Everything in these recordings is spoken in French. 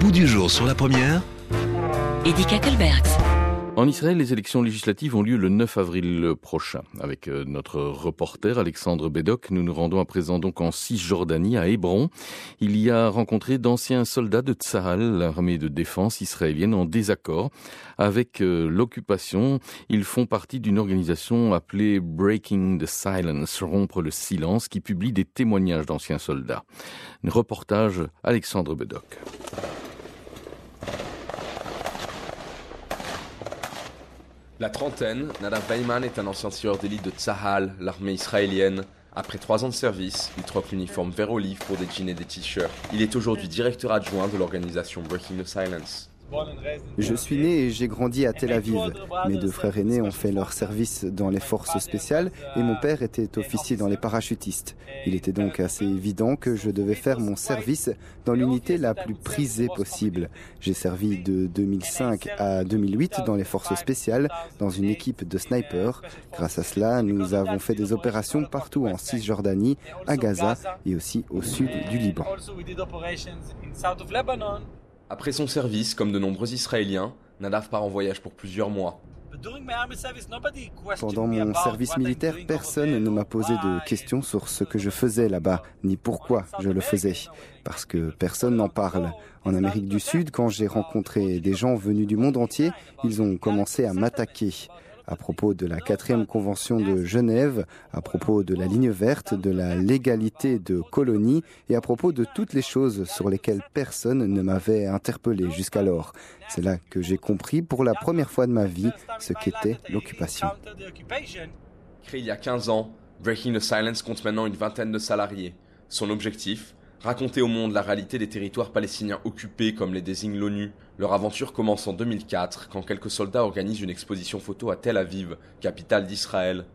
bout du jour sur la première. Eddie Kakelbergs. En Israël, les élections législatives ont lieu le 9 avril prochain. Avec euh, notre reporter Alexandre Bédoc, nous nous rendons à présent donc en Cisjordanie, à Hébron. Il y a rencontré d'anciens soldats de Tsahal, l'armée de défense israélienne, en désaccord avec euh, l'occupation. Ils font partie d'une organisation appelée Breaking the Silence, rompre le silence, qui publie des témoignages d'anciens soldats. Un reportage Alexandre Bédoc. La trentaine, Nadav Bayman est un ancien tireur d'élite de Tsahal, l'armée israélienne. Après trois ans de service, il troque l'uniforme vert olive pour des jeans et des t-shirts. Il est aujourd'hui directeur adjoint de l'organisation Breaking the Silence. Je suis né et j'ai grandi à Tel Aviv. Mes deux frères aînés ont fait leur service dans les forces spéciales et mon père était officier dans les parachutistes. Il était donc assez évident que je devais faire mon service dans l'unité la plus prisée possible. J'ai servi de 2005 à 2008 dans les forces spéciales, dans une équipe de snipers. Grâce à cela, nous avons fait des opérations partout en Cisjordanie, à Gaza et aussi au sud du Liban. Après son service, comme de nombreux Israéliens, Nadav part en voyage pour plusieurs mois. Pendant mon service militaire, personne ne m'a posé de questions sur ce que je faisais là-bas, ni pourquoi je le faisais, parce que personne n'en parle. En Amérique du Sud, quand j'ai rencontré des gens venus du monde entier, ils ont commencé à m'attaquer à propos de la quatrième convention de Genève, à propos de la ligne verte, de la légalité de colonies et à propos de toutes les choses sur lesquelles personne ne m'avait interpellé jusqu'alors. C'est là que j'ai compris pour la première fois de ma vie ce qu'était l'occupation. Créé il y a 15 ans, Breaking the Silence compte maintenant une vingtaine de salariés. Son objectif Raconter au monde la réalité des territoires palestiniens occupés comme les désigne l'ONU. Leur aventure commence en 2004 quand quelques soldats organisent une exposition photo à Tel Aviv, capitale d'Israël.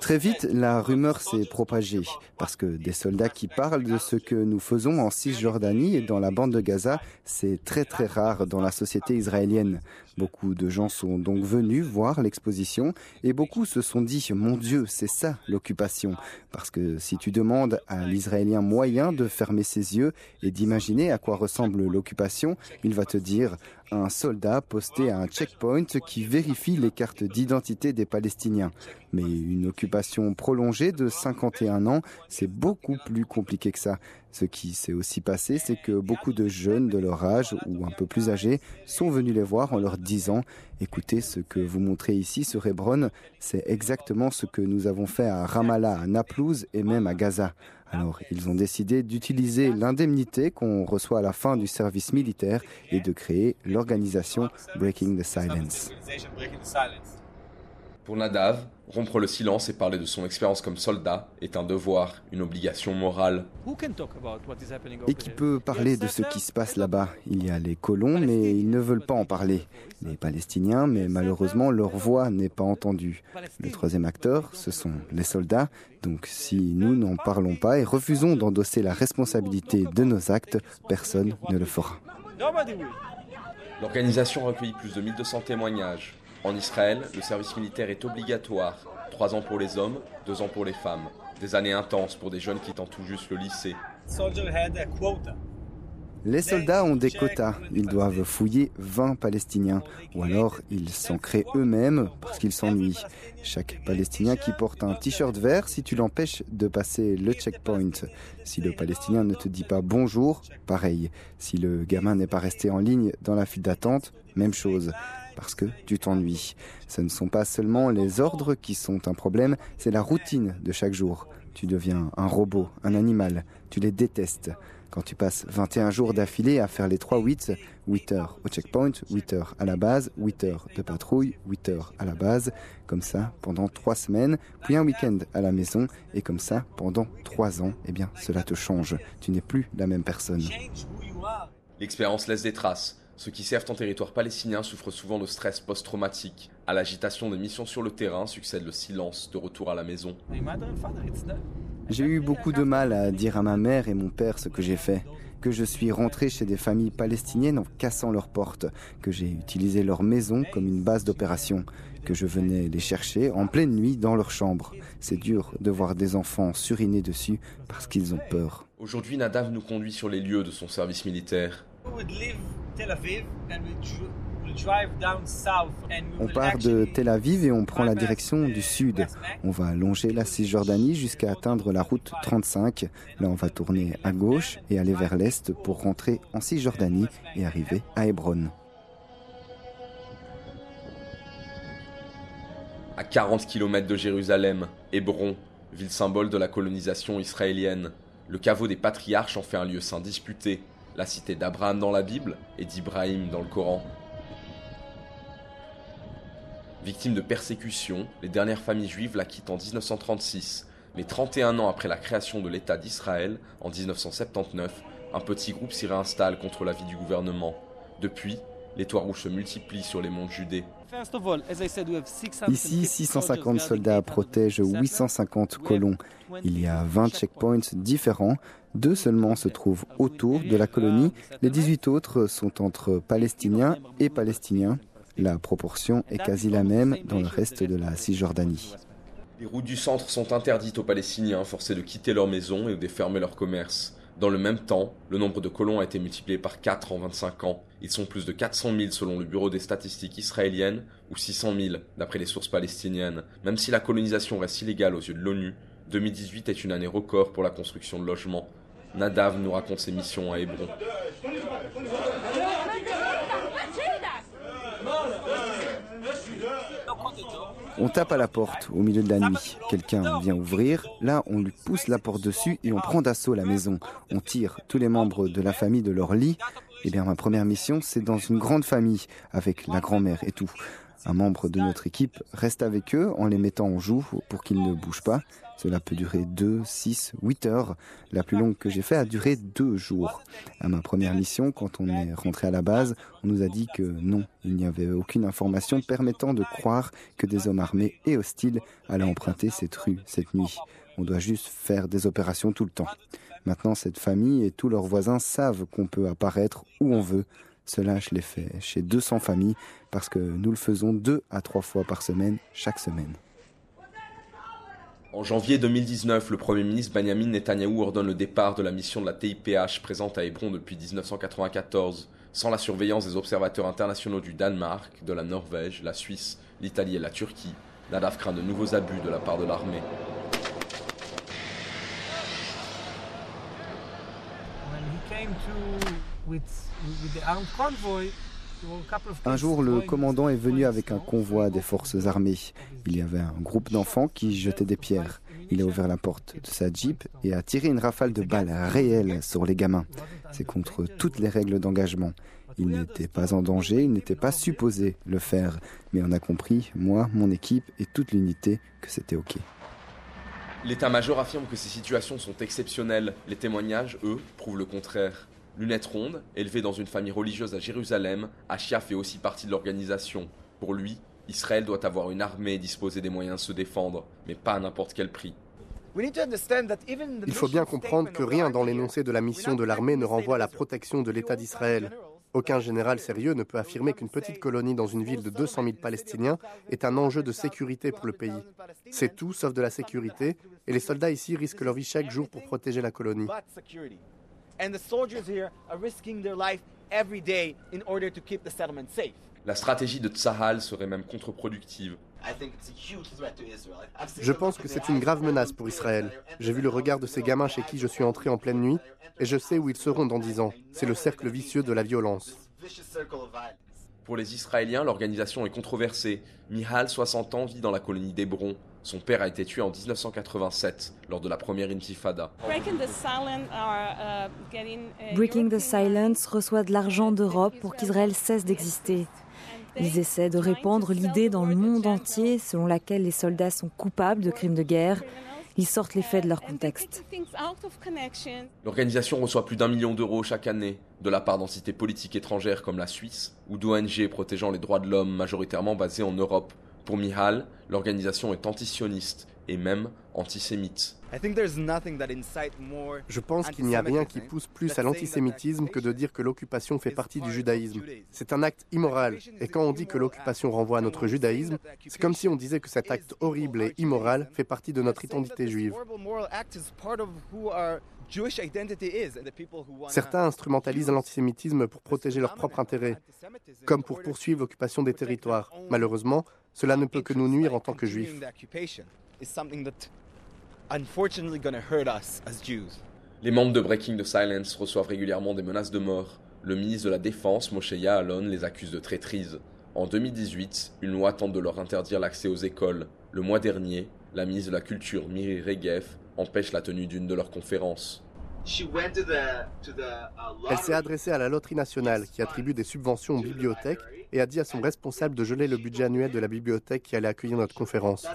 Très vite, la rumeur s'est propagée parce que des soldats qui parlent de ce que nous faisons en Cisjordanie et dans la bande de Gaza, c'est très très rare dans la société israélienne. Beaucoup de gens sont donc venus voir l'exposition et beaucoup se sont dit mon Dieu, c'est ça l'occupation. Parce que si tu demandes à l'Israélien moyen de fermer ses yeux et d'imaginer à quoi ressemble l'occupation, il va te dire un soldat posté à un checkpoint qui vérifie les cartes d'identité des Palestiniens. Mais une occupation prolongée de 51 ans, c'est beaucoup plus compliqué que ça. Ce qui s'est aussi passé, c'est que beaucoup de jeunes de leur âge ou un peu plus âgés sont venus les voir en leur disant Écoutez, ce que vous montrez ici sur Hébron, c'est exactement ce que nous avons fait à Ramallah, à Naplouse et même à Gaza. Alors, ils ont décidé d'utiliser l'indemnité qu'on reçoit à la fin du service militaire et de créer l'organisation Breaking the Silence. Pour Nadav, rompre le silence et parler de son expérience comme soldat est un devoir, une obligation morale. Et qui peut parler de ce qui se passe là-bas? Il y a les colons, mais ils ne veulent pas en parler. Les Palestiniens, mais malheureusement, leur voix n'est pas entendue. Le troisième acteur, ce sont les soldats. Donc si nous n'en parlons pas et refusons d'endosser la responsabilité de nos actes, personne ne le fera. L'organisation recueillit plus de 1200 témoignages. En Israël, le service militaire est obligatoire. Trois ans pour les hommes, deux ans pour les femmes. Des années intenses pour des jeunes qui tentent tout juste le lycée. Les soldats ont des quotas. Ils doivent fouiller 20 Palestiniens. Ou alors, ils s'en créent eux-mêmes parce qu'ils s'ennuient. Chaque Palestinien qui porte un t-shirt vert, si tu l'empêches de passer le checkpoint. Si le Palestinien ne te dit pas bonjour, pareil. Si le gamin n'est pas resté en ligne dans la file d'attente, même chose parce que tu t'ennuies. Ce ne sont pas seulement les ordres qui sont un problème, c'est la routine de chaque jour. Tu deviens un robot, un animal, tu les détestes. Quand tu passes 21 jours d'affilée à faire les 3 8, 8 heures au checkpoint, 8 heures à la base, 8 heures de patrouille, 8 heures à la base, comme ça pendant 3 semaines, puis un week-end à la maison, et comme ça pendant 3 ans, eh bien cela te change. Tu n'es plus la même personne. L'expérience laisse des traces. Ceux qui servent en territoire palestinien souffrent souvent de stress post-traumatique. À l'agitation des missions sur le terrain succède le silence de retour à la maison. J'ai eu beaucoup de mal à dire à ma mère et mon père ce que j'ai fait. Que je suis rentré chez des familles palestiniennes en cassant leurs portes, que j'ai utilisé leur maison comme une base d'opération, que je venais les chercher en pleine nuit dans leur chambre. C'est dur de voir des enfants suriner dessus parce qu'ils ont peur. Aujourd'hui, Nadav nous conduit sur les lieux de son service militaire. On part de Tel Aviv et on prend la direction du sud. On va longer la Cisjordanie jusqu'à atteindre la route 35. Là, on va tourner à gauche et aller vers l'est pour rentrer en Cisjordanie et arriver à Hébron. À 40 km de Jérusalem, Hébron, ville symbole de la colonisation israélienne, le caveau des patriarches en fait un lieu saint disputé, la cité d'Abraham dans la Bible et d'Ibrahim dans le Coran. Victime de persécution, les dernières familles juives la quittent en 1936, mais 31 ans après la création de l'État d'Israël, en 1979, un petit groupe s'y réinstalle contre l'avis du gouvernement. Depuis, les toits rouges se multiplient sur les monts de Judée. Ici, 650 soldats protègent 850 colons. Il y a 20 checkpoints différents. Deux seulement se trouvent autour de la colonie. Les 18 autres sont entre Palestiniens et Palestiniens. La proportion est quasi la même dans le reste de la Cisjordanie. Les routes du centre sont interdites aux Palestiniens, forcés de quitter leur maison et de fermer leur commerce. Dans le même temps, le nombre de colons a été multiplié par 4 en 25 ans. Ils sont plus de 400 000 selon le Bureau des statistiques israéliennes ou 600 000 d'après les sources palestiniennes. Même si la colonisation reste illégale aux yeux de l'ONU, 2018 est une année record pour la construction de logements. Nadav nous raconte ses missions à Hébron. On tape à la porte au milieu de la nuit. Quelqu'un vient ouvrir. Là, on lui pousse la porte dessus et on prend d'assaut la maison. On tire tous les membres de la famille de leur lit. Eh bien, ma première mission, c'est dans une grande famille, avec la grand-mère et tout. Un membre de notre équipe reste avec eux en les mettant en joue pour qu'ils ne bougent pas. Cela peut durer 2, 6, 8 heures. La plus longue que j'ai fait a duré 2 jours. À ma première mission, quand on est rentré à la base, on nous a dit que non, il n'y avait aucune information permettant de croire que des hommes armés et hostiles allaient emprunter cette rue cette nuit. On doit juste faire des opérations tout le temps. Maintenant, cette famille et tous leurs voisins savent qu'on peut apparaître où on veut. Cela, je l'ai fait chez 200 familles parce que nous le faisons deux à trois fois par semaine, chaque semaine. En janvier 2019, le Premier ministre Benjamin Netanyahou ordonne le départ de la mission de la TIPH présente à Hébron depuis 1994, sans la surveillance des observateurs internationaux du Danemark, de la Norvège, la Suisse, l'Italie et la Turquie. Nadav craint de nouveaux abus de la part de l'armée. Un jour, le commandant est venu avec un convoi des forces armées. Il y avait un groupe d'enfants qui jetaient des pierres. Il a ouvert la porte de sa jeep et a tiré une rafale de balles réelles sur les gamins. C'est contre toutes les règles d'engagement. Il n'était pas en danger, il n'était pas supposé le faire. Mais on a compris, moi, mon équipe et toute l'unité, que c'était OK. L'état-major affirme que ces situations sont exceptionnelles. Les témoignages, eux, prouvent le contraire. Lunette ronde, élevé dans une famille religieuse à Jérusalem, Achia fait aussi partie de l'organisation. Pour lui, Israël doit avoir une armée et disposer des moyens de se défendre, mais pas à n'importe quel prix. Il faut bien comprendre que rien dans l'énoncé de la mission de l'armée ne renvoie à la protection de l'État d'Israël. Aucun général sérieux ne peut affirmer qu'une petite colonie dans une ville de 200 000 Palestiniens est un enjeu de sécurité pour le pays. C'est tout sauf de la sécurité, et les soldats ici risquent leur vie chaque jour pour protéger la colonie. La stratégie de Tsahal serait même contre-productive. Je pense que c'est une grave menace pour Israël. J'ai vu le regard de ces gamins chez qui je suis entré en pleine nuit et je sais où ils seront dans dix ans. C'est le cercle vicieux de la violence. Pour les Israéliens, l'organisation est controversée. Mihal, 60 ans, vit dans la colonie d'Hébron. Son père a été tué en 1987 lors de la première intifada. Breaking the Silence reçoit de l'argent d'Europe pour qu'Israël cesse d'exister. Ils essaient de répandre l'idée dans le monde entier selon laquelle les soldats sont coupables de crimes de guerre. Ils sortent les faits de leur contexte. L'organisation reçoit plus d'un million d'euros chaque année de la part d'entités politiques étrangères comme la Suisse ou d'ONG protégeant les droits de l'homme majoritairement basées en Europe. Pour Mihal, l'organisation est antisioniste et même antisémite. Je pense qu'il n'y a rien qui pousse plus à l'antisémitisme que de dire que l'occupation fait partie du judaïsme. C'est un acte immoral. Et quand on dit que l'occupation renvoie à notre judaïsme, c'est comme si on disait que cet acte horrible et immoral fait partie de notre identité juive. Certains instrumentalisent l'antisémitisme pour protéger leur propre intérêt, comme pour poursuivre l'occupation des territoires. Malheureusement, cela ne peut que nous nuire en tant que juifs. Les membres de Breaking the Silence reçoivent régulièrement des menaces de mort. Le ministre de la Défense, Moshe Ya'alon, les accuse de traîtrise. En 2018, une loi tente de leur interdire l'accès aux écoles. Le mois dernier, la ministre de la Culture, Miri Regev, empêche la tenue d'une de leurs conférences. Uh, Elle s'est adressée à la loterie nationale qui attribue des subventions aux bibliothèques et a dit à son responsable de geler le budget annuel de la bibliothèque qui allait accueillir notre conférence.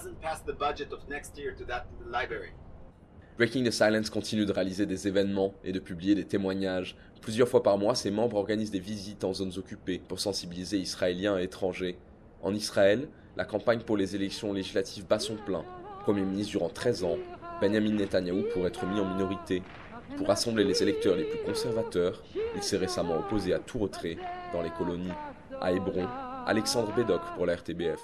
Breaking the Silence continue de réaliser des événements et de publier des témoignages. Plusieurs fois par mois, ses membres organisent des visites en zones occupées pour sensibiliser Israéliens et étrangers. En Israël, la campagne pour les élections législatives bat son plein. Premier ministre durant 13 ans, Benjamin Netanyahu pourrait être mis en minorité. Pour rassembler les électeurs les plus conservateurs, il s'est récemment opposé à tout retrait dans les colonies. À Hébron, Alexandre Bédoc pour la RTBF.